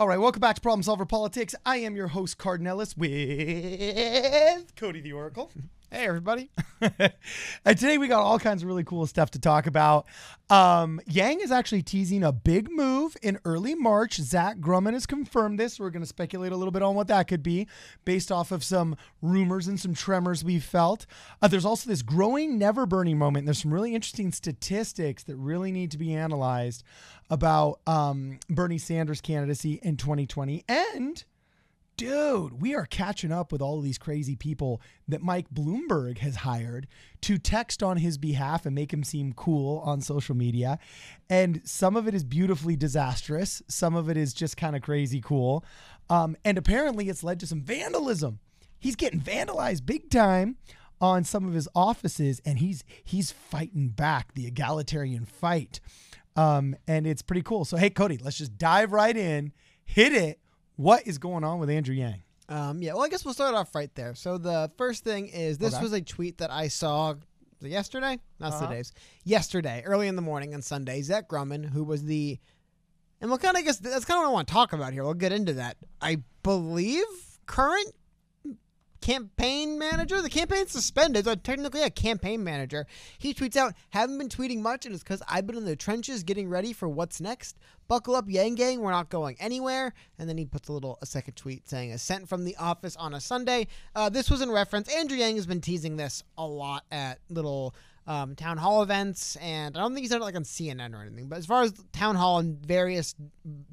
All right, welcome back to Problem Solver Politics. I am your host, Cardinellis, with Cody the Oracle. Hey, everybody. and today we got all kinds of really cool stuff to talk about. Um, Yang is actually teasing a big move in early March. Zach Graumann has confirmed this. We're going to speculate a little bit on what that could be based off of some rumors and some tremors we've felt. Uh, there's also this growing never Bernie moment. There's some really interesting statistics that really need to be analyzed about um, Bernie Sanders' candidacy in 2020. And dude, we are catching up with all of these crazy people that Mike Bloomberg has hired to text on his behalf and make him seem cool on social media. And some of it is beautifully disastrous, some of it is just kind of crazy cool. Um, and apparently, it's led to some vandalism. He's getting vandalized big time on some of his offices, and he's he's fighting back the egalitarian fight. Um, and it's pretty cool. So, hey, Cody, let's just dive right in, hit it what is going on with Andrew Yang? Um, yeah, well, I guess we'll start off right there. So the first thing is this Okay. was a tweet that I saw yesterday. Not Uh-huh. today's. Yesterday, early in the morning on Sunday, Zach Graumann, who was the, and we'll kind of guess that's kind of what I want to talk about here. We'll get into that. I believe current campaign manager. The campaign's suspended, so technically a campaign manager. He tweets out, haven't been tweeting much, and it's because I've been in the trenches getting ready for what's next. Buckle up, Yang Gang, we're not going anywhere. And then he puts a little, a second tweet saying, a sent from the office on a Sunday. Uh, this was in reference, Andrew Yang has been teasing this a lot at little um, town hall events, and I don't think he's done it like on CNN or anything. But as far as town hall and various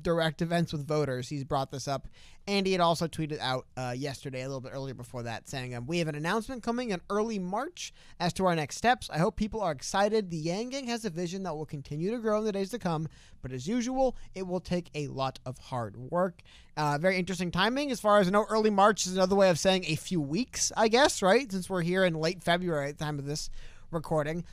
direct events with voters, he's brought this up. And he had also tweeted out uh, yesterday, a little bit earlier before that, saying, um, We have an announcement coming in early March as to our next steps. I hope people are excited. The Yang Gang has a vision that will continue to grow in the days to come, but as usual, it will take a lot of hard work. Uh, very interesting timing as far as I know. Early March is another way of saying a few weeks, I guess, right? Since we're here in late February at the time of this recording.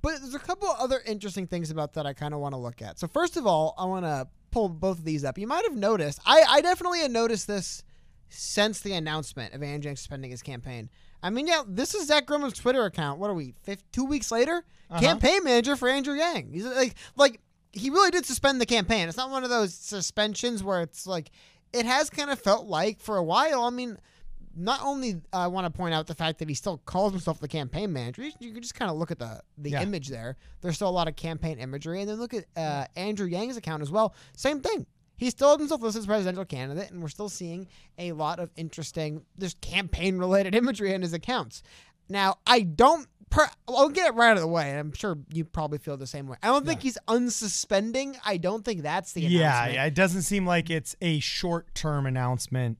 But there's a couple other interesting things about that I kind of want to look at. So first of all, I want to pull both of these up. You might have noticed. I, I definitely had noticed this since the announcement of Andrew Yang suspending his campaign. I mean, yeah, this is Zach Graumann's Twitter account. What are we? Fifth, two weeks later, Uh-huh. campaign manager for Andrew Yang. He's like, like he really did suspend the campaign. It's not one of those suspensions where it's like it has kind of felt like for a while. I mean, not only uh, I want to point out the fact that he still calls himself the campaign manager. You, you can just kind of look at the the Yeah. image there. There's still a lot of campaign imagery, and then look at uh, Andrew Yang's account as well. Same thing. He still has himself listed as a presidential candidate, and we're still seeing a lot of interesting, just campaign related imagery in his accounts. Now, I don't. Per, I'll get it right out of the way. and I'm sure you probably feel the same way. I don't think he's unsuspending. I don't think that's the Yeah, yeah, it doesn't seem like it's a short-term announcement.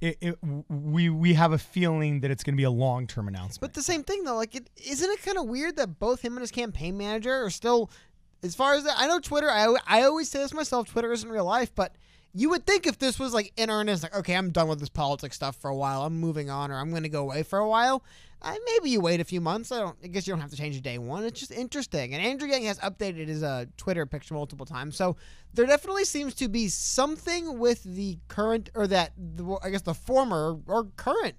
It, it, we we have a feeling that it's going to be a long-term announcement. But the same thing though, like isn't it kind of weird that both him and his campaign manager are still, as far as that, I know Twitter. I I always say this myself. Twitter isn't real life, but you would think if this was like in earnest, like okay, I'm done with this politics stuff for a while. I'm moving on, or I'm going to go away for a while. I, maybe you wait a few months. I don't. I guess you don't have to change it day one. It's just interesting. And Andrew Yang has updated his uh, Twitter picture multiple times, so there definitely seems to be something with the current, or that the, I guess the former or current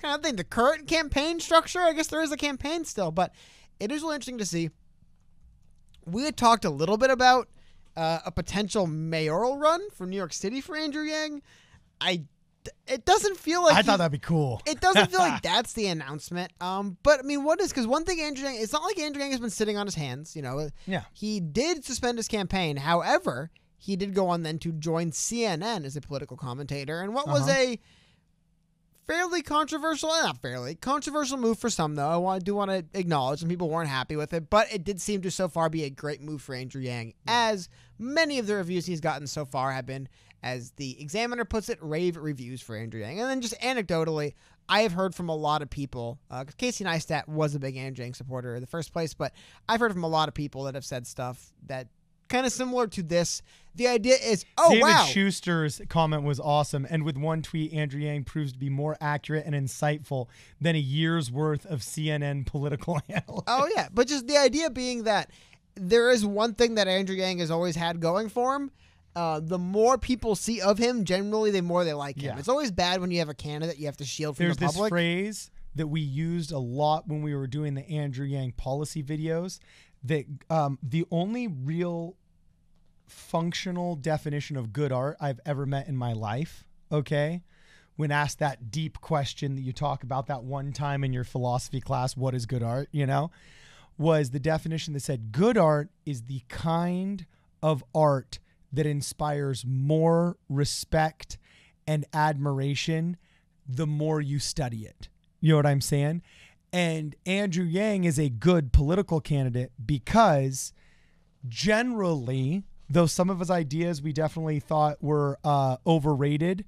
kind of thing. The current campaign structure, I guess there is a campaign still, but it is really interesting to see. We had talked a little bit about uh, a potential mayoral run for New York City for Andrew Yang. I, it doesn't feel like I he's- thought that'd be cool. it doesn't feel like that's the announcement. Um, but I mean, what is because one thing Andrew Yang, it's not like Andrew Yang has been sitting on his hands. You know, Yeah. he did suspend his campaign. However, he did go on then to join CNN as a political commentator, and what was Uh-huh. a fairly controversial, eh, not fairly controversial move for some though. I want, do want to acknowledge some people weren't happy with it, but it did seem to so far be a great move for Andrew Yang, as many of the reviews he's gotten so far have been, as the Examiner puts it, rave reviews for Andrew Yang. And then just anecdotally, I have heard from a lot of people, uh, because Casey Neistat was a big Andrew Yang supporter in the first place, but I've heard from a lot of people that have said stuff that kind of similar to this. The idea is, oh David wow, Schuster's comment was awesome, and with one tweet, Andrew Yang proves to be more accurate and insightful than a year's worth of CNN political analysis. Oh yeah, but just the idea being that there is one thing that Andrew Yang has always had going for him. Uh, the more people see of him, generally, the more they like him. Yeah. It's always bad when you have a candidate you have to shield from There's the public. There's this phrase that we used a lot when we were doing the Andrew Yang policy videos that um, the only real functional definition of good art I've ever met in my life. Okay. When asked that deep question that you talk about that one time in your philosophy class, what is good art? You know, was the definition that said good art is the kind of art that inspires more respect and admiration the more you study it. You know what I'm saying? And Andrew Yang is a good political candidate because generally, though some of his ideas we definitely thought were uh, overrated,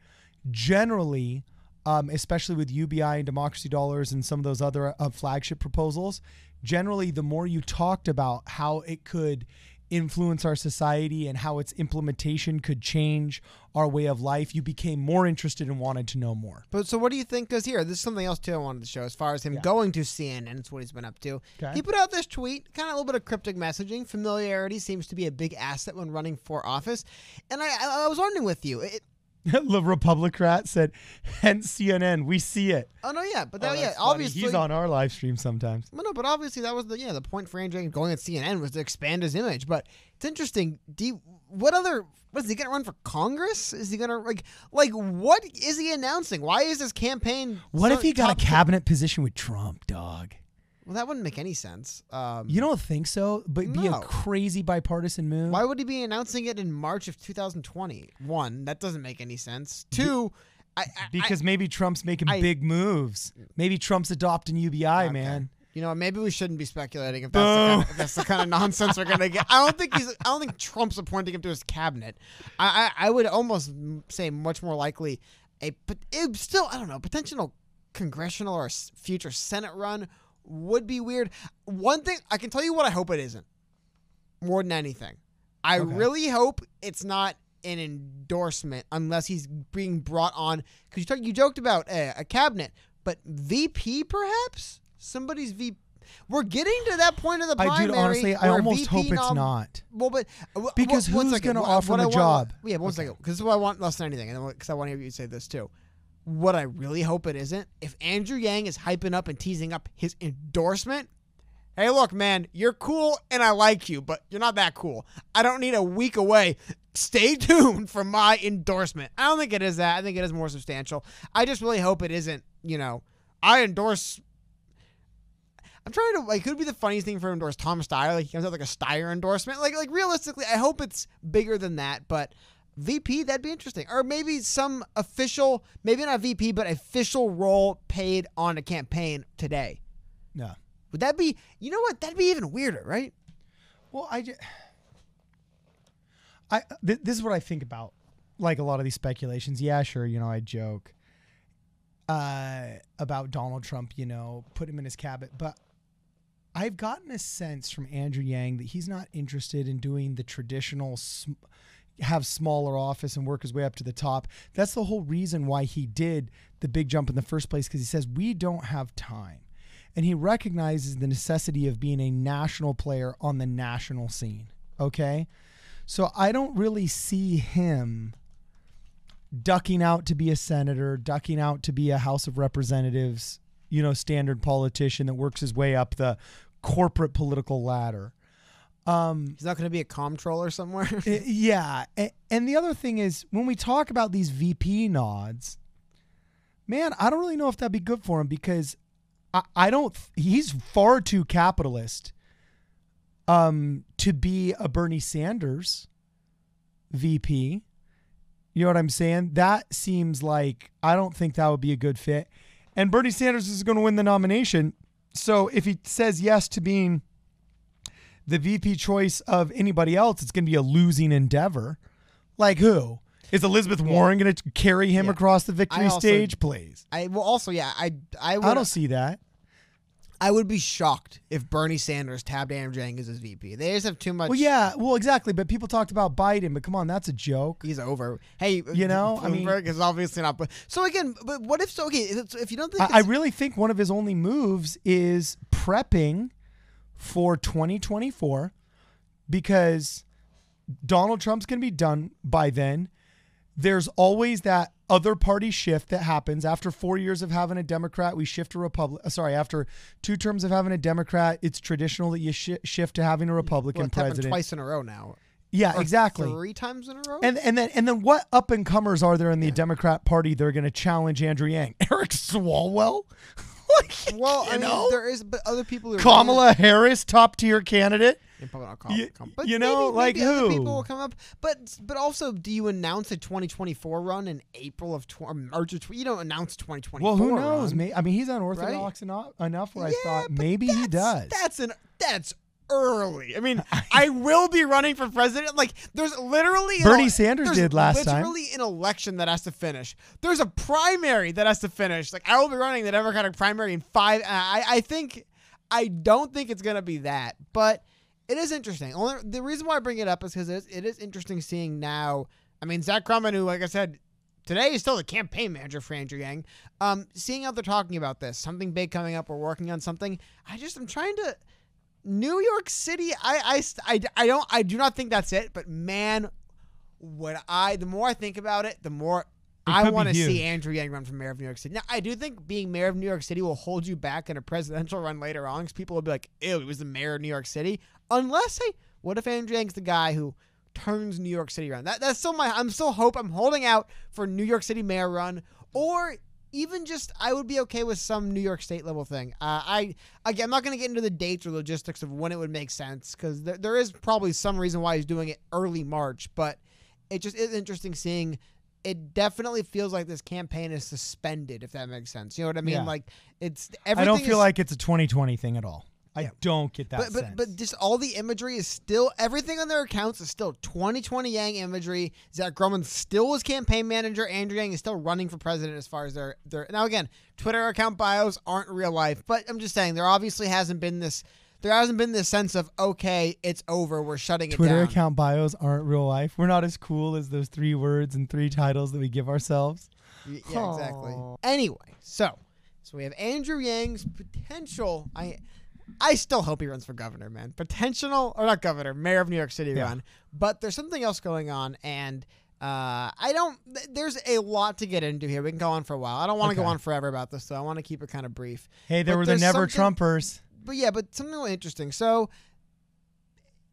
generally, um, especially with UBI and democracy dollars and some of those other uh, flagship proposals, generally, the more you talked about how it could influence our society and how its implementation could change our way of life, you became more interested and wanted to know more. But so, what do you think goes here? This is something else too I wanted to show as far as him Yeah. going to CNN. It's what he's been up to. Okay. He put out this tweet, kind of a little bit of cryptic messaging. Familiarity seems to be a big asset when running for office. And I, I, I was wondering with you. It, the Republicrat said, hence CNN, we see it. oh no, yeah, but Oh, that, yeah, funny. obviously He's on our live stream sometimes. Well, no, but obviously that was the yeah the point for Andrew going at CNN was to expand his image. But it's interesting. Do you, what other? What is he gonna run for Congress? Is he gonna like like what is he announcing? Why is his campaign? What if he got a cabinet position with Trump, dog? Well, that wouldn't make any sense. Um, You don't think so? But be a crazy bipartisan move. why would he be announcing it in March of 2020? One, that doesn't make any sense. Two, I, I Because maybe Trump's making I- big moves. Maybe Trump's adopting UBI, Okay. man. You know, maybe we shouldn't be speculating if that's, the kind, of, if that's the kind of nonsense we're gonna get. I don't think he's. I don't think Trump's appointing him to his cabinet. I I, I would almost say much more likely a but it still I don't know potential congressional or future Senate run would be weird. One thing I can tell you what I hope it isn't more than anything. I Okay. really hope it's not an endorsement unless he's being brought on because you talk, you joked about uh, a cabinet, but VP perhaps somebody's VP. We're getting to that point of the podcast. I primary. dude, honestly, I almost VP hope it's nom- not. Well, but uh, Because wh- who's gonna offer what him I a want- job? Yeah, one second. Because this is what I want less than anything, and because I want to hear you say this too. What I really hope it isn't if Andrew Yang is hyping up and teasing up his endorsement. Hey, look, man, you're cool and I like you, but you're not that cool. I don't need a week away. Stay tuned for my endorsement. I don't think it is that. I think it is more substantial. I just really hope it isn't, you know, I endorse. I'm trying to like, could be the funniest thing for him to endorse Tom Steyer. Like he comes out like a Steyer endorsement. Like, like realistically, I hope it's bigger than that. But VP, that'd be interesting. Or maybe some official, maybe not VP, but official role paid on a campaign today. No. Would that be? You know what? That'd be even weirder, right? Well, I just, I th- this is what I think about like a lot of these speculations. Yeah, sure, you know, I joke uh, about Donald Trump, you know, put him in his cabinet, but I've gotten a sense from Andrew Yang that he's not interested in doing the traditional sm- have smaller office and work his way up to the top. That's the whole reason why he did the big jump in the first place because he says we don't have time. And he recognizes the necessity of being a national player on the national scene. Okay? So I don't really see him ducking out to be a senator, ducking out to be a House of Representatives, you know, standard politician that works his way up the corporate political ladder. Um, He's not going to be a comptroller somewhere. uh, yeah. And the other thing is, when we talk about these VP nods, man, I don't really know if that'd be good for him because I, I don't, he's far too capitalist um, to be a Bernie Sanders VP. You know what I'm saying? That seems like I don't think that would be a good fit. And Bernie Sanders is going to win the nomination. So if he says yes to being the VP choice of anybody else, it's going to be a losing endeavor. Like who? Is Elizabeth Warren going to carry him Yeah. across the victory also- stage, please? I well also yeah I I would I don't see that. I would be shocked if Bernie Sanders tabbed Andrew Yang as his VP. They just have too much. Well, yeah, well, exactly. But people talked about Biden, but come on, that's a joke. He's over. Hey, uh, You know, I mean- is obviously not. But so again, but what if so? Okay, if, if you don't think I, I really think one of his only moves is prepping for 2024 because Donald Trump's going to be done by then. There's always that other party shift that happens after four years of having a Democrat. We shift to Republic. Uh, sorry, after two terms of having a Democrat, it's traditional that you shi shift to having a well, Republican it's president. twice in a row now. Yeah, Or exactly. Three times in a row. And and then and then what up and comers are there in the Democrat Party? They're going to challenge Andrew Yang, Eric Swalwell, like, well, you I mean, know? there is, but other people are Kamala Harris, top tier candidate. Yeah, probably not You-. But you know, maybe, like maybe other who? people will come up. But but also, do you announce a 2024 run in April of tw- um, or March of tw- You don't announce 2024. Well, who knows? run. May I mean, he's unorthodox enough, enough where Yeah, I thought maybe he does. That's an that's early. I mean, I will be running for president. Like, there's literally Bernie Sanders did last time. Literally an election that has to finish. There's a primary that has to finish. Like, I will be running the Democratic primary in five. I I think I don't think it's gonna be that, but it is interesting. Only the reason why I bring it up is because it is, it is interesting seeing now. I mean, Zach Graumann, who, like I said, today is still the campaign manager for Andrew Yang. Um, seeing how they're talking about this, something big coming up, we're working on something. I just, I'm trying to. New York City, I, I, I, I don't, I do not think that's it. But man, what I, the more I think about it, the more I want to see. Andrew Yang run for mayor of New York City. Now, I do think being mayor of New York City will hold you back in a presidential run later on because people will be like, ew, he was the mayor of New York City. Unless, hey, what if Andrew Yang's the guy who turns New York City around? That, that's still my, I'm still hope, I'm holding out for New York City mayor run or even just, I would be okay with some New York State level thing. Uh, I, again, I'm not going to get into the dates or logistics of when it would make sense because there, there is probably some reason why he's doing it early March, but it just is interesting seeing it definitely feels like this campaign is suspended, if that makes sense. You know what I mean? Yeah. Like it's I don't feel is- like it's a 2020 thing at all. I Yeah. don't get that but but sense. but just all the imagery is still everything on their accounts is still 2020 Yang imagery. Zach Graumann still was campaign manager. Andrew Yang is still running for president as far as their their now again Twitter account bios aren't real life, but I'm just saying there obviously hasn't been this there hasn't been this sense of okay it's over we're shutting it down. Twitter account bios aren't real life. We're not as cool as those three words and three titles that we give ourselves. Y- Yeah, exactly. Anyway, so so we have Andrew Yang's potential. I I still hope he runs for governor, man. Potential or not governor, mayor of New York City Yeah. run. But there's something else going on, and uh, I don't. th- There's a lot to get into here. We can go on for a while. I don't want to go on forever about this, though. I want to keep it kind of brief. Hey, there But were the never Trumpers. But yeah, but something really interesting. So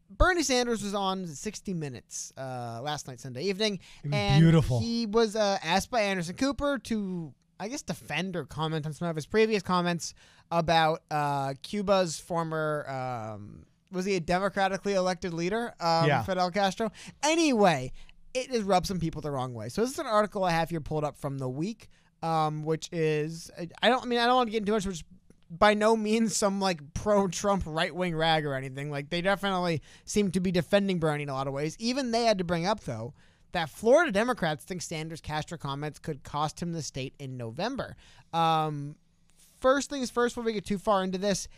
Bernie Sanders was on 60 Minutes uh, last night, Sunday evening, and beautiful. he was uh, asked by Anderson Cooper to, I guess, defend or comment on some of his previous comments about uh, Cuba's former. Um, was he a democratically elected leader? Um, Yeah. Fidel Castro. Anyway, it has rubbed some people the wrong way. So this is an article I have here pulled up from the week, um, which is I don't I mean I don't want to get into much, which by no means some like pro Trump right wing rag or anything. Like they definitely seem to be defending Bernie in a lot of ways. Even they had to bring up though that Florida Democrats think Sanders Castro comments could cost him the state in November. Um, first things first, before we get too far into this,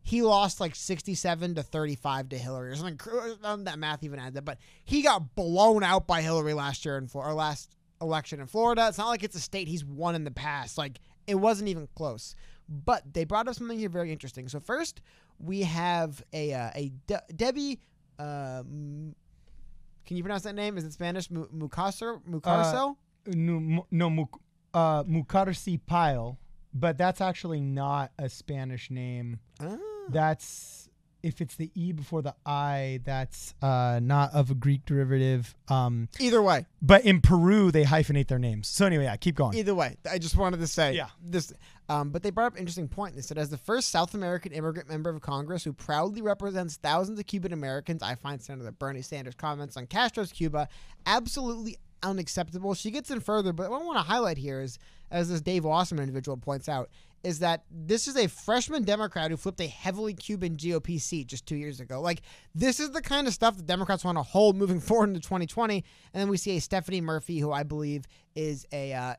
he lost like 67 to 35 to Hillary or something. that math even adds up, but he got blown out by Hillary last year in Florida, or last election in Florida. It's not like it's a state he's won in the past. Like it wasn't even close. But they brought up something here very interesting. So first, we have a uh, a De- Debbie. Uh, can you pronounce that name? Is it Spanish? Mu- Mucaso? Mucarso? No, mu- no mu- uh, Mucarsel-Powell, but that's actually not a Spanish name. Ah. That's if it's the e before the i, that's uh, not of a Greek derivative. Um, Either way, but in Peru they hyphenate their names. So anyway, yeah, keep going. Either way, I just wanted to say Yeah. this. Um, but they brought up an interesting point. They said, as the first South American immigrant member of Congress who proudly represents thousands of Cuban Americans, I find Senator Bernie Sanders' comments on Castro's Cuba absolutely unacceptable. She gets in further, but what I want to highlight here is, as this Dave Wasserman individual points out, is that this is a freshman Democrat who flipped a heavily Cuban GOP seat just two years ago. Like, this is the kind of stuff that Democrats want to hold moving forward into 2020. And then we see a Stephanie Murphy, who I believe is a uh,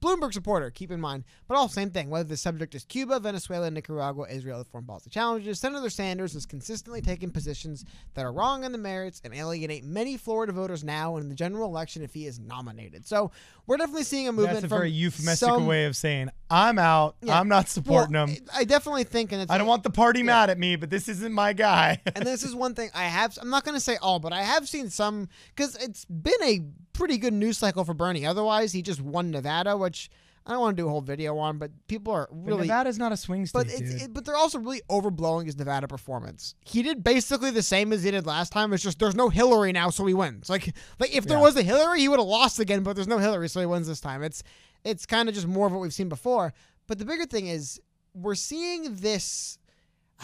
Bloomberg supporter, keep in mind. But all same thing, whether the subject is Cuba, Venezuela, Nicaragua, Israel, or foreign policy challenges, Senator Sanders has consistently taken positions that are wrong on the merits and alienate many Florida voters now and in the general election if he is nominated. So we're definitely seeing a movement That's a very euphemistic some- way of saying I'm out. Yeah. I'm not supporting Well, him. I definitely think, and it's I don't want the party mad at me, but this isn't my guy. and this is one thing I have. I'm not going to say all, but I have seen some because it's been a pretty good news cycle for Bernie. Otherwise, he just won Nevada, which I don't want to do a whole video on, but people are But really Nevada's not a swing state, but it, but they're also really overblowing his Nevada performance. He did basically the same as he did last time. It's just there's no Hillary now, so he wins. Like like if there Yeah. was a Hillary, he would have lost again. But there's no Hillary, so he wins this time. It's it's kind of just more of what we've seen before. But the bigger thing is we're seeing this.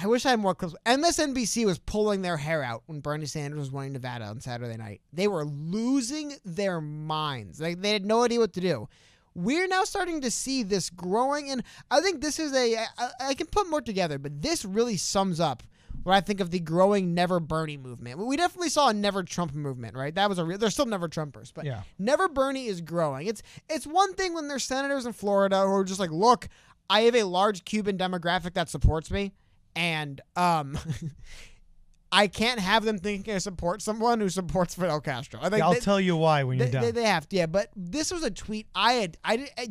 I wish I had more clips. MSNBC was pulling their hair out when Bernie Sanders was winning Nevada on Saturday night. They were losing their minds. Like they had no idea what to do. We're now starting to see this growing, and I think this is a. I, I can put more together, but this really sums up what I think of the growing Never Bernie movement. We definitely saw a Never Trump movement, right? That was a real. There's still Never Trumpers, but Yeah. Never Bernie is growing. It's it's one thing when there's senators in Florida who are just like, look, I have a large Cuban demographic that supports me, and um, I can't have them thinking I support someone who supports Fidel Castro. I think I'll they- tell you why when you're they, done. they, they have to, yeah. But this was a tweet I had. I did. I,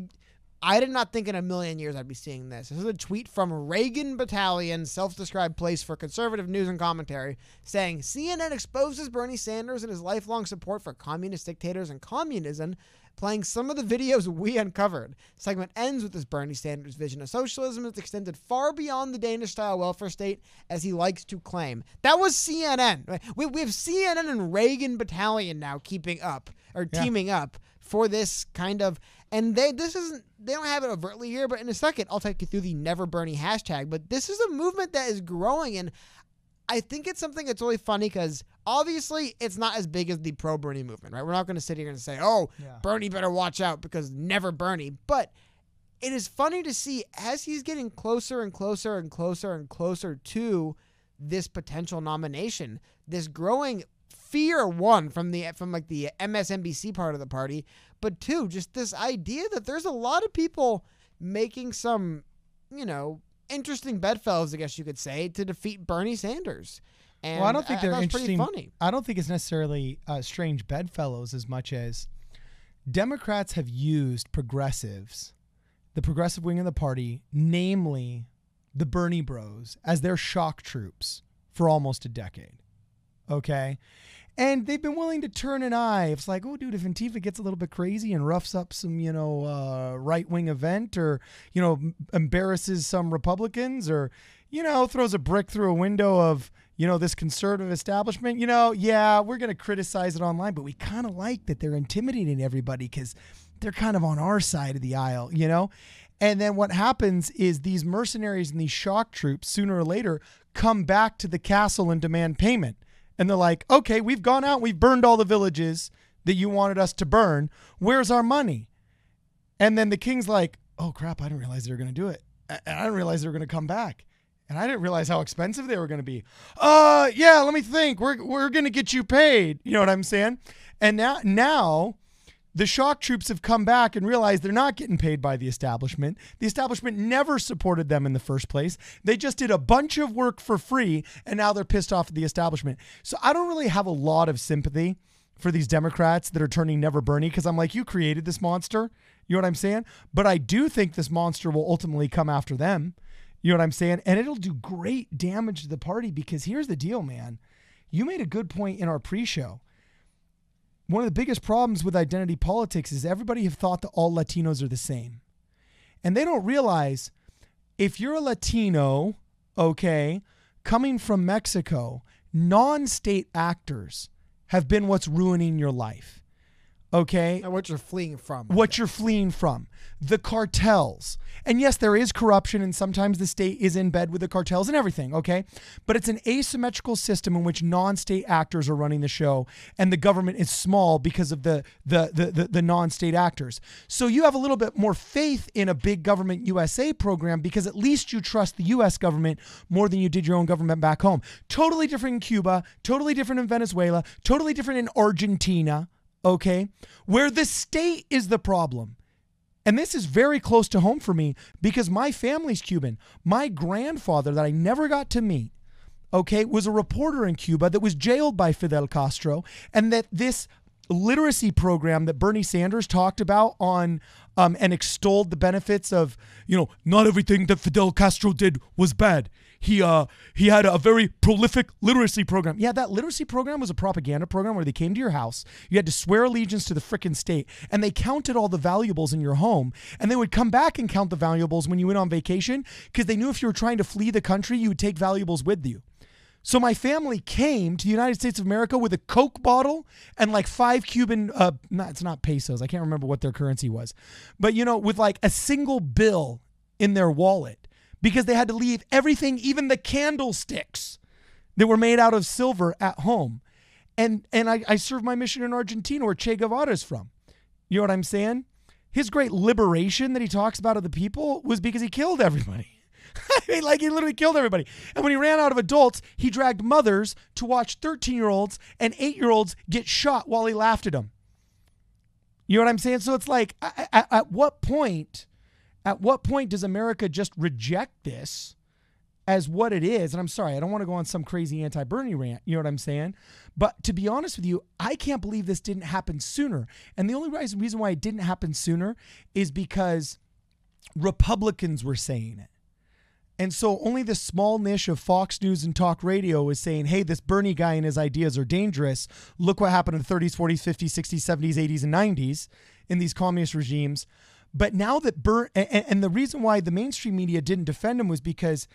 I did not think in a million years I'd be seeing this. This is a tweet from Reagan Battalion, self-described place for conservative news and commentary, saying CNN exposes Bernie Sanders and his lifelong support for communist dictators and communism, playing some of the videos we uncovered. Segment ends with this Bernie Sanders vision of socialism that's extended far beyond the Danish-style welfare state, as he likes to claim. That was CNN. We, we have CNN and Reagan Battalion now keeping up or Yeah. teaming up for this kind of and they this isn't they don't have it overtly here but in a second i'll take you through the never bernie hashtag but this is a movement that is growing and i think it's something that's really funny because obviously it's not as big as the pro bernie movement right we're not going to sit here and say oh Yeah. bernie better watch out because never bernie but it is funny to see as he's getting closer and closer and closer and closer to this potential nomination this growing fear one from the from like the MSNBC part of the party but two just this idea that there's a lot of people making some you know interesting bedfellows I guess you could say to defeat Bernie Sanders and well, I don't think they're thought it was pretty interesting. funny I don't think it's necessarily uh, strange bedfellows as much as Democrats have used progressives, the progressive wing of the party, namely the Bernie Bros, as their shock troops for almost a decade. Okay. And they've been willing to turn an eye. It's like, oh, dude, if Antifa gets a little bit crazy and roughs up some, you know, uh, right wing event or, you know, embarrasses some Republicans or, you know, throws a brick through a window of, you know, this conservative establishment, you know, yeah, we're going to criticize it online, but we kind of like that they're intimidating everybody because they're kind of on our side of the aisle, you know? And then what happens is these mercenaries and these shock troops sooner or later come back to the castle and demand payment. And they're like, okay, we've gone out, we've burned all the villages that you wanted us to burn. Where's our money? And then the king's like, oh crap, I didn't realize they were going to do it. I, I didn't realize they were going to come back. And I didn't realize how expensive they were going to be. Uh, yeah, let me think. We're, we're going to get you paid. You know what I'm saying? And now, now the shock troops have come back and realized they're not getting paid by the establishment. The establishment never supported them in the first place. They just did a bunch of work for free and now they're pissed off at the establishment. So I don't really have a lot of sympathy for these Democrats that are turning Never Bernie because I'm like, you created this monster. You know what I'm saying? But I do think this monster will ultimately come after them. You know what I'm saying? And it'll do great damage to the party because here's the deal, man. You made a good point in our pre show one of the biggest problems with identity politics is everybody have thought that all Latinos are the same. And they don't realize if you're a Latino, okay, coming from Mexico, non-state actors have been what's ruining your life. Okay? and what you're fleeing from what you're fleeing from. The cartels. And yes there is corruption and sometimes the state is in bed with the cartels and everything okay? But it's an asymmetrical system in which non-state actors are running the show and the government is small because of the the the, the, the non-state actors. So you have a little bit more faith in a big government usa program because at least you trust the us government more than you did your own government back home. Totally different in cuba totally different in venezuela totally different in argentina okay, where the state is the problem. And this is very close to home for me because my family's Cuban. My grandfather, that I never got to meet, okay, was a reporter in Cuba that was jailed by Fidel Castro, and that this literacy program that Bernie Sanders talked about on um, and extolled the benefits of, you know, not everything that Fidel Castro did was bad. He uh he had a very prolific literacy program. Yeah, that literacy program was a propaganda program where they came to your house, you had to swear allegiance to the frickin' state, and they counted all the valuables in your home, and they would come back and count the valuables when you went on vacation because they knew if you were trying to flee the country, you would take valuables with you. So my family came to the United States of America with a Coke bottle and like five Cuban, uh, not, it's not pesos. I can't remember what their currency was, but you know, with like a single bill in their wallet because they had to leave everything, even the candlesticks that were made out of silver at home. And and I, I served my mission in Argentina where Che Guevara is from. You know what I'm saying? His great liberation that he talks about of the people was because he killed everybody. I mean, like he literally killed everybody. And when he ran out of adults, he dragged mothers to watch 13 year olds and eight year olds get shot while he laughed at them. You know what I'm saying? So it's like, at, at what point, at what point does America just reject this as what it is? And I'm sorry, I don't want to go on some crazy anti Bernie rant. You know what I'm saying? But to be honest with you, I can't believe this didn't happen sooner. And the only reason why it didn't happen sooner is because Republicans were saying it. And so only this small niche of Fox News and talk radio is saying, hey, this Bernie guy and his ideas are dangerous. Look what happened in the 30s, 40s, 50s, 60s, 70s, 80s, and 90s in these communist regimes. But now that Bern, and, and the reason why the mainstream media didn't defend him was because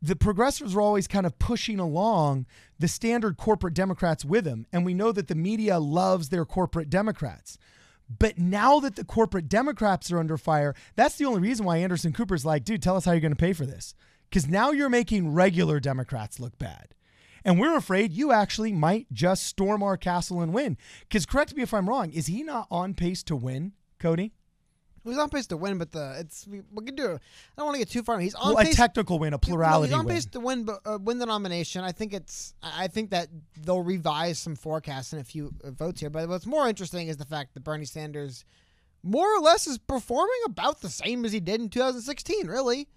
the progressives were always kind of pushing along the standard corporate Democrats with him. And we know that the media loves their corporate Democrats. But now that the corporate Democrats are under fire, that's the only reason why Anderson Cooper's like, dude, tell us how you're going to pay for this. Because now you're making regular Democrats look bad. And we're afraid you actually might just storm our castle and win. Because correct me if I'm wrong, is he not on pace to win, Cody? He's on pace to win, but the it's we, we can do. I don't want to get too far. He's on well, pace, a technical win, a plurality. He's on win. pace to win, but uh, win the nomination. I think it's. I think that they'll revise some forecasts and a few uh, votes here. But what's more interesting is the fact that Bernie Sanders more or less is performing about the same as he did in 2016, really.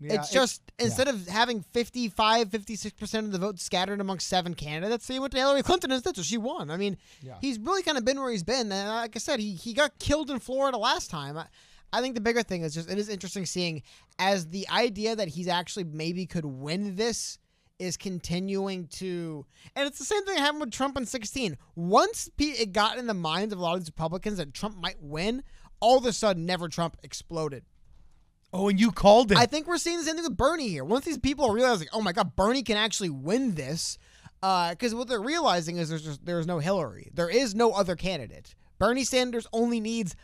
Yeah, it's just it, instead yeah. of having 55, 56% of the votes scattered amongst seven candidates, he went to Hillary Clinton instead, so she won. I mean, yeah. he's really kind of been where he's been. And uh, like I said, he, he got killed in Florida last time. I, I think the bigger thing is just it is interesting seeing as the idea that he's actually maybe could win this is continuing to and it's the same thing that happened with Trump in 16. Once it got in the minds of a lot of these Republicans that Trump might win, all of a sudden never Trump exploded. Oh, and you called it. I think we're seeing the same thing with Bernie here. Once these people realize like, oh my god, Bernie can actually win this, because uh, what they're realizing is there's just, there's no Hillary. There is no other candidate. Bernie Sanders only needs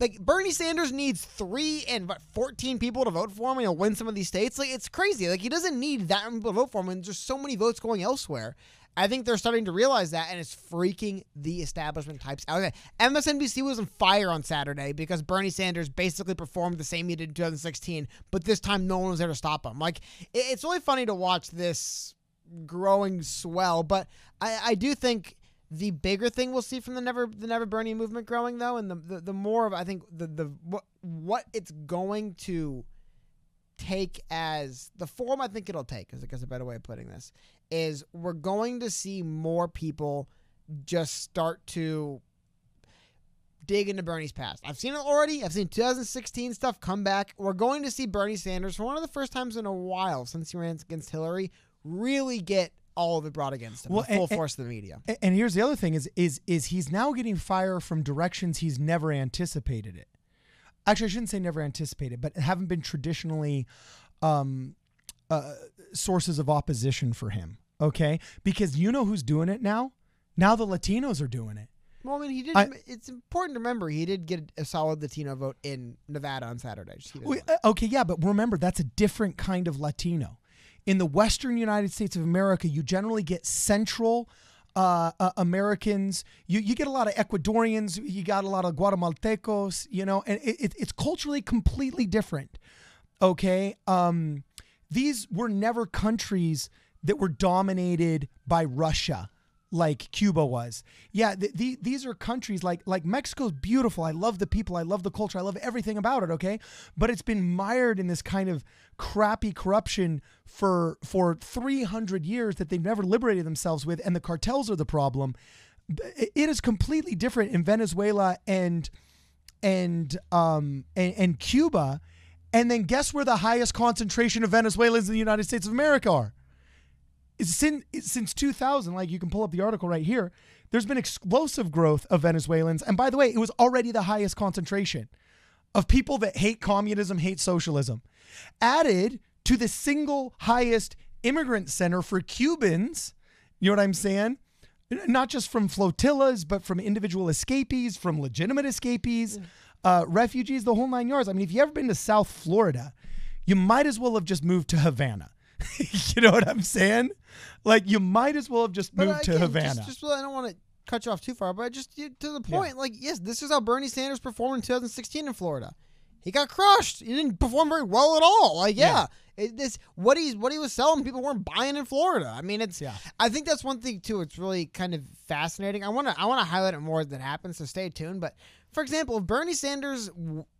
like Bernie Sanders needs three and what fourteen people to vote for him, and he'll win some of these states. Like it's crazy. Like he doesn't need that many people to vote for him, and there's so many votes going elsewhere. I think they're starting to realize that, and it's freaking the establishment types out. MSNBC was on fire on Saturday because Bernie Sanders basically performed the same he did in 2016, but this time no one was there to stop him. Like it's really funny to watch this growing swell, but I, I do think the bigger thing we'll see from the never the never Bernie movement growing though, and the the, the more of I think the the what what it's going to take as the form I think it'll take, is I guess a better way of putting this, is we're going to see more people just start to dig into Bernie's past. I've seen it already. I've seen 2016 stuff come back. We're going to see Bernie Sanders for one of the first times in a while since he ran against Hillary really get all of it brought against him. Well, the full and, force of the media. And here's the other thing: is is is he's now getting fire from directions he's never anticipated it. Actually, I shouldn't say never anticipated, but haven't been traditionally um, uh, sources of opposition for him. Okay, because you know who's doing it now. Now the Latinos are doing it. Well, I mean, he did. I, it's important to remember he did get a solid Latino vote in Nevada on Saturday. Uh, okay, yeah, but remember that's a different kind of Latino in the Western United States of America, you generally get Central uh, uh, Americans. You you get a lot of Ecuadorians. You got a lot of Guatemaltecos. You know, and it, it, it's culturally completely different. Okay, um, these were never countries that were dominated by Russia like Cuba was. Yeah, th- th- these are countries like like Mexico's beautiful. I love the people. I love the culture. I love everything about it. Okay, but it's been mired in this kind of crappy corruption for for 300 years that they've never liberated themselves with, and the cartels are the problem. it is completely different in Venezuela and and um and, and Cuba. And then guess where the highest concentration of Venezuelans in the United States of America are? Since, since 2000, like you can pull up the article right here, there's been explosive growth of Venezuelans. And by the way, it was already the highest concentration of people that hate communism, hate socialism. Added to the single highest immigrant center for Cubans, you know what I'm saying? Not just from flotillas, but from individual escapees, from legitimate escapees, uh, refugees, the whole nine yards. I mean, if you've ever been to South Florida, you might as well have just moved to Havana. you know what I'm saying? Like you might as well have just But moved to again, Havana. Just, just I don't want to cut you off too far, but just to to the point. Like, yes, this is how Bernie Sanders performed in 2016 in Florida. He got crushed. He didn't perform very well at all. Like, yeah, It, this what he's what he was selling, people weren't buying in Florida. I mean, it's. Yeah. I think that's one thing too. It's really kind of fascinating. I want to I want to highlight it more it happens. So stay tuned. But for example, if Bernie Sanders,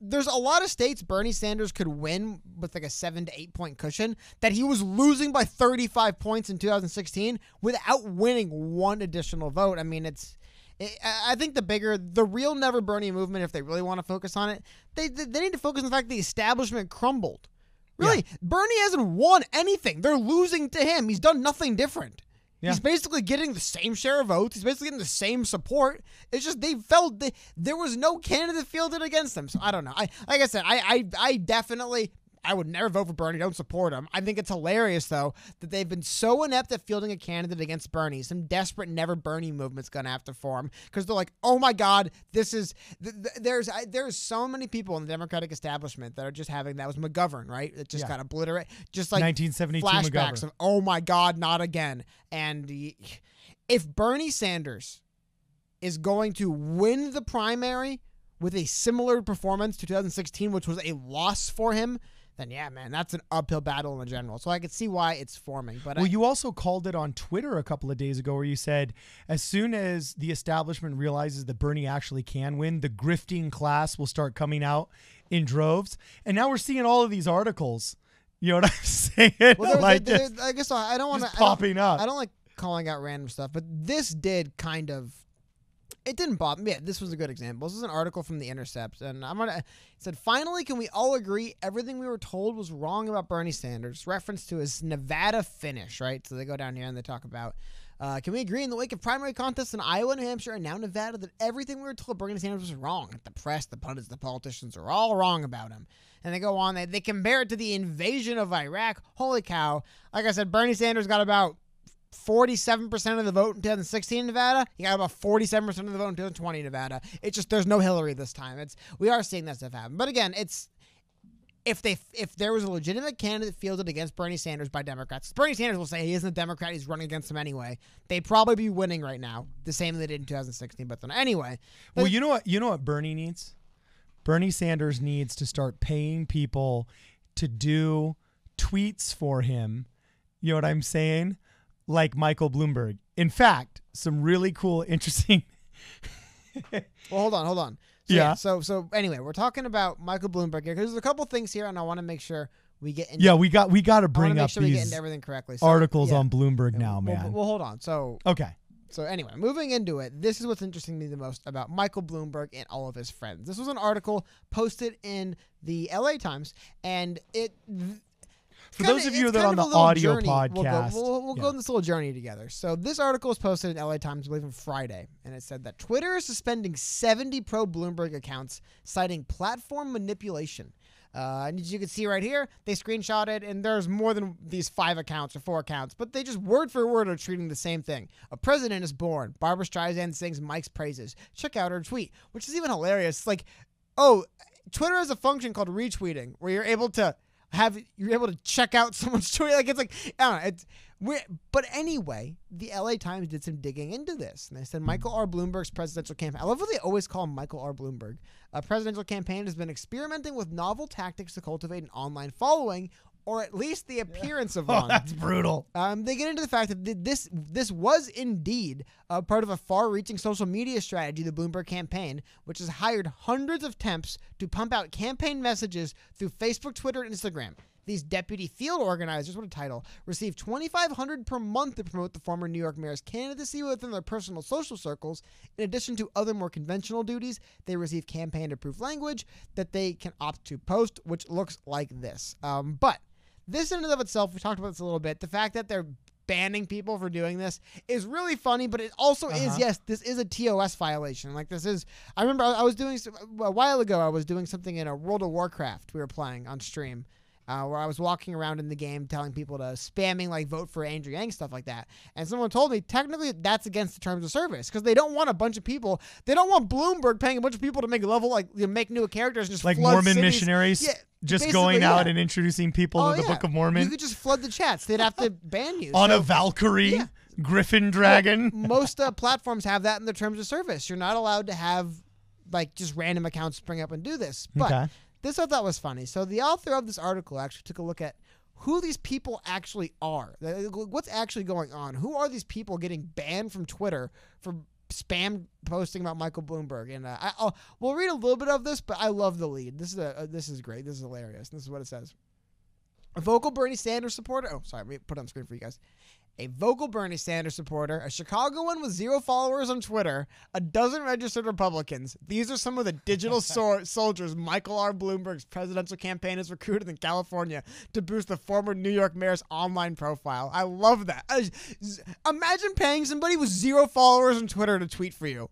there's a lot of states Bernie Sanders could win with like a seven to eight point cushion that he was losing by 35 points in 2016 without winning one additional vote. I mean, it's. I I think the bigger, the real Never Bernie movement, if they really want to focus on it, they they need to focus on the fact the establishment crumbled. Really, Bernie hasn't won anything. They're losing to him. He's done nothing different. Yeah. He's basically getting the same share of votes. He's basically getting the same support. It's just they felt they, there was no candidate fielded against them. So I don't know. I like I said, I I, I definitely I would never vote for Bernie. Don't support him. I think it's hilarious though that they've been so inept at fielding a candidate against Bernie. Some desperate never Bernie movement's gonna have to form because they're like, oh my god, this is th- th- there's I, there's so many people in the Democratic establishment that are just having that was McGovern right that just Yeah. got obliterated, just like 1972 flashbacks McGovern. of oh my god, not again. And if Bernie Sanders is going to win the primary with a similar performance to 2016, which was a loss for him, then yeah, man, that's an uphill battle in the general. So I could see why it's forming. But Well, I, you also called it on Twitter a couple of days ago where you said as soon as the establishment realizes that Bernie actually can win, the grifting class will start coming out in droves. And now we're seeing all of these articles. You know what I'm saying? well, like there- there- I guess I don't want to popping up. I don't like calling out random stuff, but this did kind of. It didn't bother me. Yeah, this was a good example. This is an article from The Intercept, and I'm gonna. Said, "Finally, can we all agree everything we were told was wrong about Bernie Sanders?" Reference to his Nevada finish, right? So they go down here and they talk about. Uh, can we agree in the wake of primary contests in Iowa, New Hampshire, and now Nevada that everything we were told Bernie Sanders was wrong? The press, the pundits, the politicians are all wrong about him. And they go on, they, they compare it to the invasion of Iraq. Holy cow. Like I said, Bernie Sanders got about 47% of the vote in 2016 in Nevada. He got about 47% of the vote in 2020 in Nevada. It's just there's no Hillary this time. It's we are seeing that stuff happen. But again, it's if they if there was a legitimate candidate fielded against Bernie Sanders by Democrats, Bernie Sanders will say he isn't a Democrat. He's running against them anyway. They'd probably be winning right now, the same they did in 2016. But then anyway, well, you know what? You know what Bernie needs? Bernie Sanders needs to start paying people to do tweets for him. You know what I'm saying? Like Michael Bloomberg. In fact, some really cool, interesting. Well, hold on, hold on. So, Yeah. So so anyway, we're talking about Michael Bloomberg here because there's a couple things here, and I want to make sure we get into. yeah, we got we got to bring up sure these everything correctly. So, articles yeah. on Bloomberg now, Well, man. Well, hold on. So okay. so anyway, moving into it, this is what's interesting to me the most about Michael Bloomberg and all of his friends. This was an article posted in the LA Times, and it. For kinda- those of you that are on the audio journey. We'll go, podcast, we'll, we'll yeah. go on this little journey together. So this article was posted in LA Times, I believe, on Friday, and it said that Twitter is suspending 70 pro Bloomberg accounts, citing platform manipulation. Uh, and as you can see right here, they screenshot it, and there's more than these five accounts or four accounts, but they just word for word are treating the same thing. A president is born. Barbara Streisand sings Mike's praises. Check out her tweet, which is even hilarious. It's like, oh, Twitter has a function called retweeting, where you're able to have you're able to check out someone's tweet. Like it's like I don't know. It's weird. But anyway, the LA Times did some digging into this, and they said Michael R. Bloomberg's presidential campaign. I love how they always call Michael R. Bloomberg. A presidential campaign has been experimenting with novel tactics to cultivate an online following, or at least the appearance of Oh, one. that's brutal. Um, they get into the fact that this this was indeed a part of a far-reaching social media strategy, the Bloomberg campaign, which has hired hundreds of temps to pump out campaign messages through Facebook, Twitter, and Instagram. These deputy field organizers, what a title, receive 2500 per month to promote the former New York mayor's candidacy within their personal social circles. In addition to other more conventional duties, they receive campaign approved language that they can opt to post, which looks like this. Um, but this in and of itself, we talked about this a little bit. The fact that they're banning people for doing this is really funny, but it also is Uh-huh. yes, this is a TOS violation. Like this is. I remember I I was doing a while ago. I was doing something in a World of Warcraft we were playing on stream. Uh, where I was walking around in the game telling people to spamming like vote for Andrew Yang stuff like that, and someone told me technically that's against the terms of service because they don't want a bunch of people. They don't want Bloomberg paying a bunch of people to make level like you know, make new characters and just Like flood Mormon cities. missionaries Yeah, just basically, going out yeah. and introducing people Oh, to the yeah. Book of Mormon You could just flood the chats. They'd have to ban you. on So a Valkyrie Yeah. Griffin dragon. most uh, platforms have that in their terms of service. You're not allowed to have like just random accounts spring up and do this. But Okay. This I thought was funny. So the author of this article actually took a look at who these people actually are. What's actually going on? Who are these people getting banned from Twitter for spam posting about Michael Bloomberg? And uh, I, I'll, we'll read a little bit of this, but I love the lead. This is a, uh, this is great. This is hilarious. This is what it says. A vocal Bernie Sanders supporter. Oh, sorry, let me put it on screen for you guys. A vocal Bernie Sanders supporter, a Chicagoan with zero followers on Twitter, a dozen registered Republicans. These are some of the digital so- soldiers Michael R. Bloomberg's presidential campaign has recruited in California to boost the former New York mayor's online profile. I love that. Uh, z- Imagine paying somebody with zero followers on Twitter to tweet for you.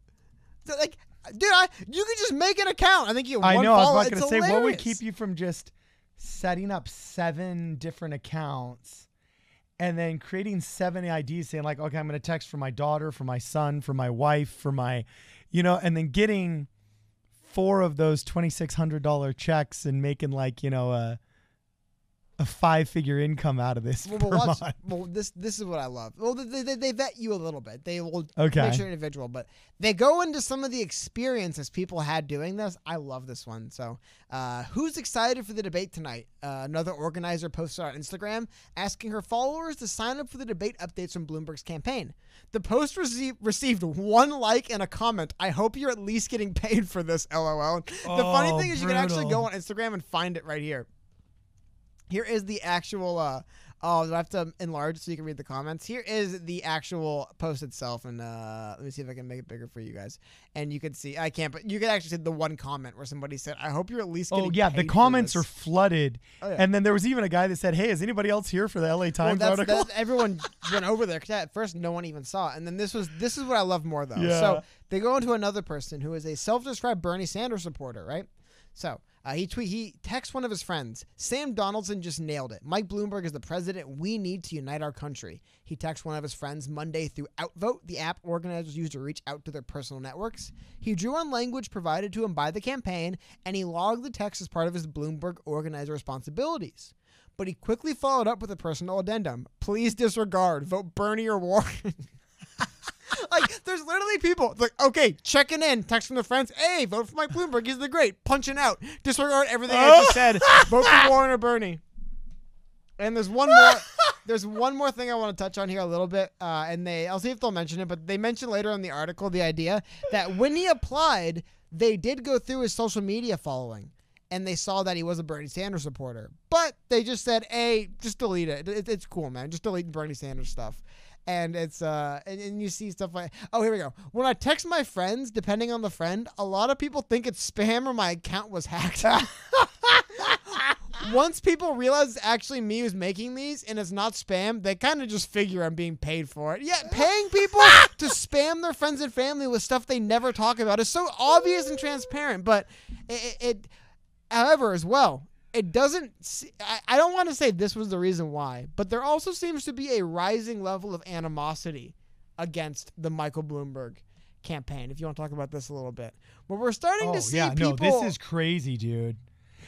Like, dude, I, you could just make an account. I think you. I one know. I was about to say, what would keep you from just setting up seven different accounts and then creating seven IDs saying, like, okay, I'm going to text for my daughter, for my son, for my wife, for my, you know, and then getting four of those $2,600 checks and making like, you know, a, a five figure income out of this Well, per watch, month. well, this this is what I love. Well, they, they, they vet you a little bit. They will Okay. make sure individual, but they go into some of the experiences people had doing this. I love this one. So, uh, who's excited for the debate tonight? Uh, another organizer posted on Instagram asking her followers to sign up for the debate updates from Bloomberg's campaign. The post rece- received one like and a comment. I hope you're at least getting paid for this. LOL. the funny Oh, thing is, you can actually go on Instagram and find it right here. Here is the actual. Uh, oh, do I have to enlarge so you can read the comments? Here is the actual post itself, and uh, let me see if I can make it bigger for you guys. And you can see, I can't, but you can actually see the one comment where somebody said, "I hope you're at least." Getting Oh yeah, the comments are flooded, Oh, yeah. and then there was even a guy that said, "Hey, is anybody else here for the LA Well, Times that's, article?" everyone went over there 'cause at first no one even saw it, and then this was this is what I love more though. Yeah. So they go into another person who is a self-described Bernie Sanders supporter, right? So uh, he tweet he texts one of his friends. Sam Donaldson just nailed it. Mike Bloomberg is the president we need to unite our country. He texts one of his friends Monday through Outvote, the app organizers use to reach out to their personal networks. He drew on language provided to him by the campaign, and he logged the text as part of his Bloomberg organizer responsibilities. But he quickly followed up with a personal addendum. Please disregard. Vote Bernie or Warren. like, there's literally people like, okay, checking in, text from their friends. Hey, vote for Mike Bloomberg. He's the great. Punching out. Disregard everything I just said. Vote for Warren or Bernie. And there's one more. There's one more thing I want to touch on here a little bit, uh, and they. I'll see if they'll mention it, but they mentioned later in the article the idea that when he applied, they did go through his social media following, and they saw that he was a Bernie Sanders supporter. But they just said, "Hey, just delete it. It- it's cool, man. Just delete Bernie Sanders stuff." And it's uh, and, and you see stuff like, oh, here we go. When I text my friends, depending on the friend, a lot of people think it's spam or my account was hacked. Once people realize it's actually me who's making these and it's not spam, they kind of just figure I'm being paid for it. Yeah, paying people to spam their friends and family with stuff they never talk about is so obvious and transparent. But it, it, it however, as well, it doesn't. se- I, I don't want to say this was the reason why, but there also seems to be a rising level of animosity against the Michael Bloomberg campaign. If you want to talk about this a little bit, but we're starting oh to see yeah, people no, this is crazy, dude.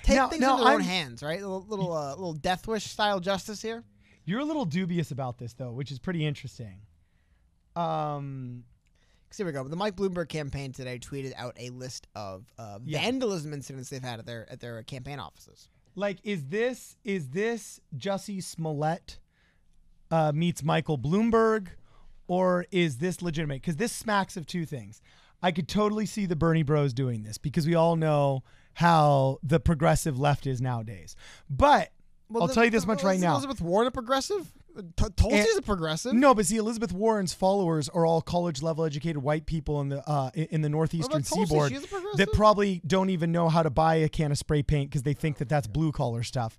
take Now- things now into their own I'm- hands, right? A little little, uh, little Death Wish style justice here. You're a little dubious about this though, which is pretty interesting. Um, here we go. The Mike Bloomberg campaign today tweeted out a list of uh, Yeah. vandalism incidents they've had at their at their campaign offices. like, is this is this Jussie Smollett uh, meets Michael Bloomberg, or is this legitimate? Because this smacks of two things. I could totally see the Bernie Bros doing this because we all know how the progressive left is nowadays. But I'll tell you this much right now. Elizabeth Warren a progressive? T- Tulsi's a progressive. No, but see, Elizabeth Warren's followers are all college level educated white people in the uh, in the northeastern seaboard She's a progressive? that probably don't even know how to buy a can of spray paint because they think that that's blue collar stuff.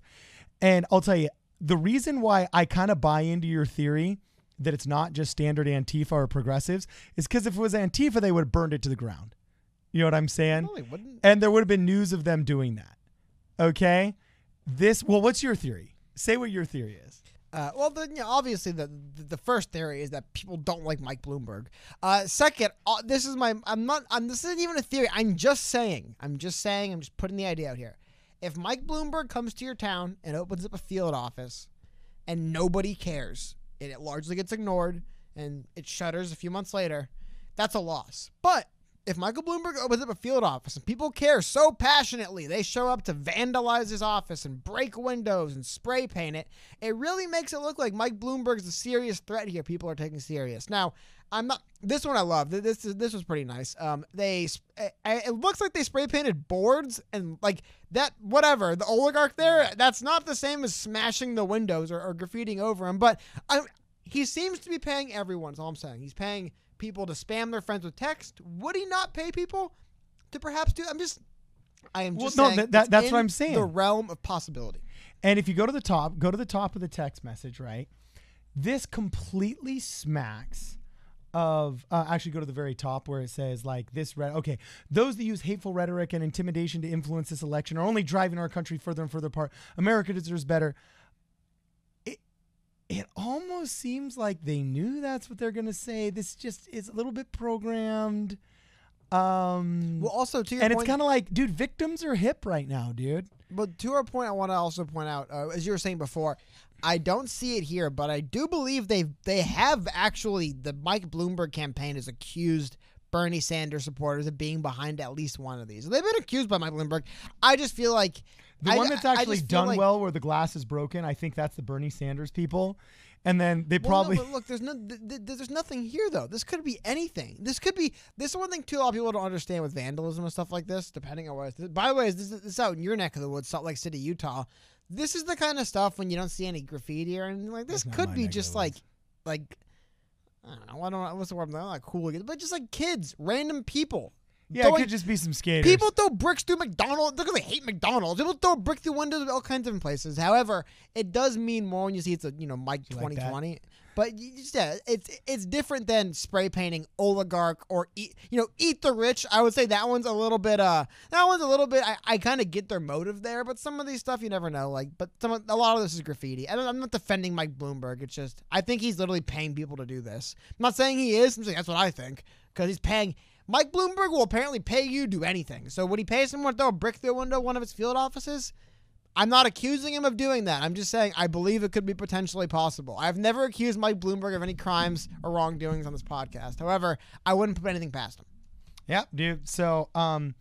And I'll tell you, the reason why I kind of buy into your theory that it's not just standard Antifa or progressives is because if it was Antifa, they would have burned it to the ground. You know what I'm saying? No. And there would have been news of them doing that. Okay. This, well, what's your theory? Say what your theory is. Uh, well, the, you know, obviously the the first theory is that people don't like Mike Bloomberg. Uh, second, uh, this is my I'm not I'm, this isn't even a theory. I'm just saying. I'm just saying. I'm just putting the idea out here. If Mike Bloomberg comes to your town and opens up a field office, and nobody cares, and it largely gets ignored, and it shutters a few months later, that's a loss. But if Michael Bloomberg opens up a field office and people care so passionately, they show up to vandalize his office and break windows and spray paint it, it really makes it look like Mike Bloomberg's a serious threat here. People are taking serious. Now, I'm not. This one I love. This is this was pretty nice. Um, they eh, eh, it looks like they spray painted boards and like that. Whatever the oligarch there. That's not the same as smashing the windows or, or graffitiing over them. But I, he seems to be paying everyone. Is all I'm saying. He's paying people to spam their friends with text. Would he not pay people to perhaps do? I'm just. I am Well, just no, saying. that- that- that's what I'm saying. The realm of possibility. And if you go to the top, go to the top of the text message, right? This completely smacks of uh, actually go to the very top where it says like this re- okay those that use hateful rhetoric and intimidation to influence this election are only driving our country further and further apart america deserves better it almost seems like they knew that's what they're going to say. This just is a little bit programmed. Um Well, also to your and point, it's kind of like dude victims are hip right now dude. But to our point, I want to also point out, uh, as you were saying before, I don't see it here, but I do believe they they have actually the Mike Bloomberg campaign is accused Bernie Sanders supporters of being behind at least one of these. They've been accused by Mike Bloomberg. I just feel like The I- one that's actually done like- well, where the glass is broken, I think that's the Bernie Sanders people, and then they Well, probably look, there's no, th- th- there's nothing here though. This could be anything. This could be. This is one thing too. A lot of people don't understand with vandalism and stuff like this. Depending on what. By the way, this, this is out in your neck of the woods, Salt Lake City, Utah. This is the kind of stuff when you don't see any graffiti or anything like this. That's Could be just like, like, I don't know. I don't know what's the word. I'm not cool, but just like kids, random people. yeah, it could just be some skaters. People throw bricks through McDonald's because they hate McDonald's. People throw brick through windows of all kinds of places. However, it does mean more when you see it's a you know Mike You like 2020. But yeah, it's it's different than spray painting oligarch or eat you know eat the rich. I would say that one's a little bit uh that one's a little bit. I, I kind of get their motive there, but some of these stuff you never know. Like, but some a lot of this is graffiti. I I'm not defending Mike Bloomberg. It's just I think he's literally paying people to do this. I'm not saying he is. I'm saying that's what I think because he's paying. Mike Bloomberg will apparently pay you to do anything. So would he pay someone to throw a brick through a window one of his field offices? I'm not accusing him of doing that. I'm just saying I believe it could be potentially possible. I've never accused Mike Bloomberg of any crimes or wrongdoings on this podcast. However, I wouldn't put anything past him. Yep, dude. So, um,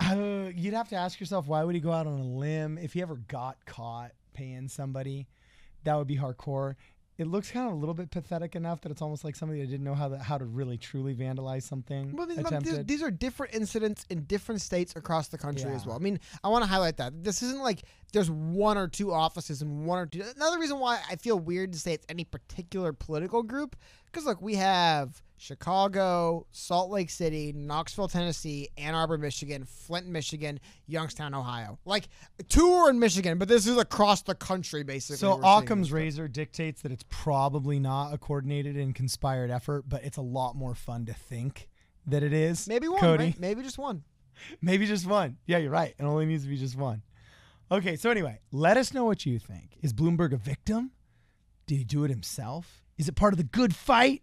uh, you'd have to ask yourself why would he go out on a limb if he ever got caught paying somebody? That would be hardcore. It looks kind of a little bit pathetic enough that it's almost like somebody that didn't know how to, how to really truly vandalize something. Well, these, um, attempted. these are different incidents in different states across the country as well. I mean, I want to highlight that. This isn't like there's one or two offices and one or two. Another reason why I feel weird to say it's any particular political group, because look, we have Chicago, Salt Lake City, Knoxville, Tennessee, Ann Arbor, Michigan, Flint, Michigan, Youngstown, Ohio. Like two are in Michigan, but this is across the country basically. So Occam's razor dictates that it's probably not a coordinated and conspired effort, but it's a lot more fun to think that it is. Maybe one, Cody. right? Maybe just one. Maybe just one. Yeah, you're right. It only needs to be just one. Okay, so anyway, let us know what you think. Is Bloomberg a victim? Did he do it himself? Is it part of the good fight?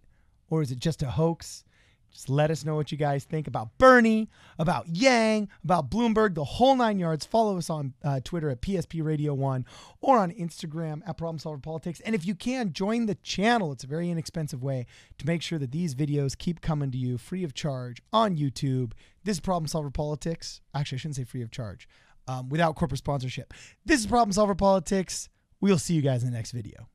Or is it just a hoax? Just let us know what you guys think about Bernie, about Yang, about Bloomberg, the whole nine yards. Follow us on uh, Twitter at PSP Radio One or on Instagram at Problem Solver Politics. And if you can, join the channel. It's a very inexpensive way to make sure that these videos keep coming to you free of charge on YouTube. This is Problem Solver Politics. Actually, I shouldn't say free of charge, um, without corporate sponsorship. This is Problem Solver Politics. We'll see you guys in the next video.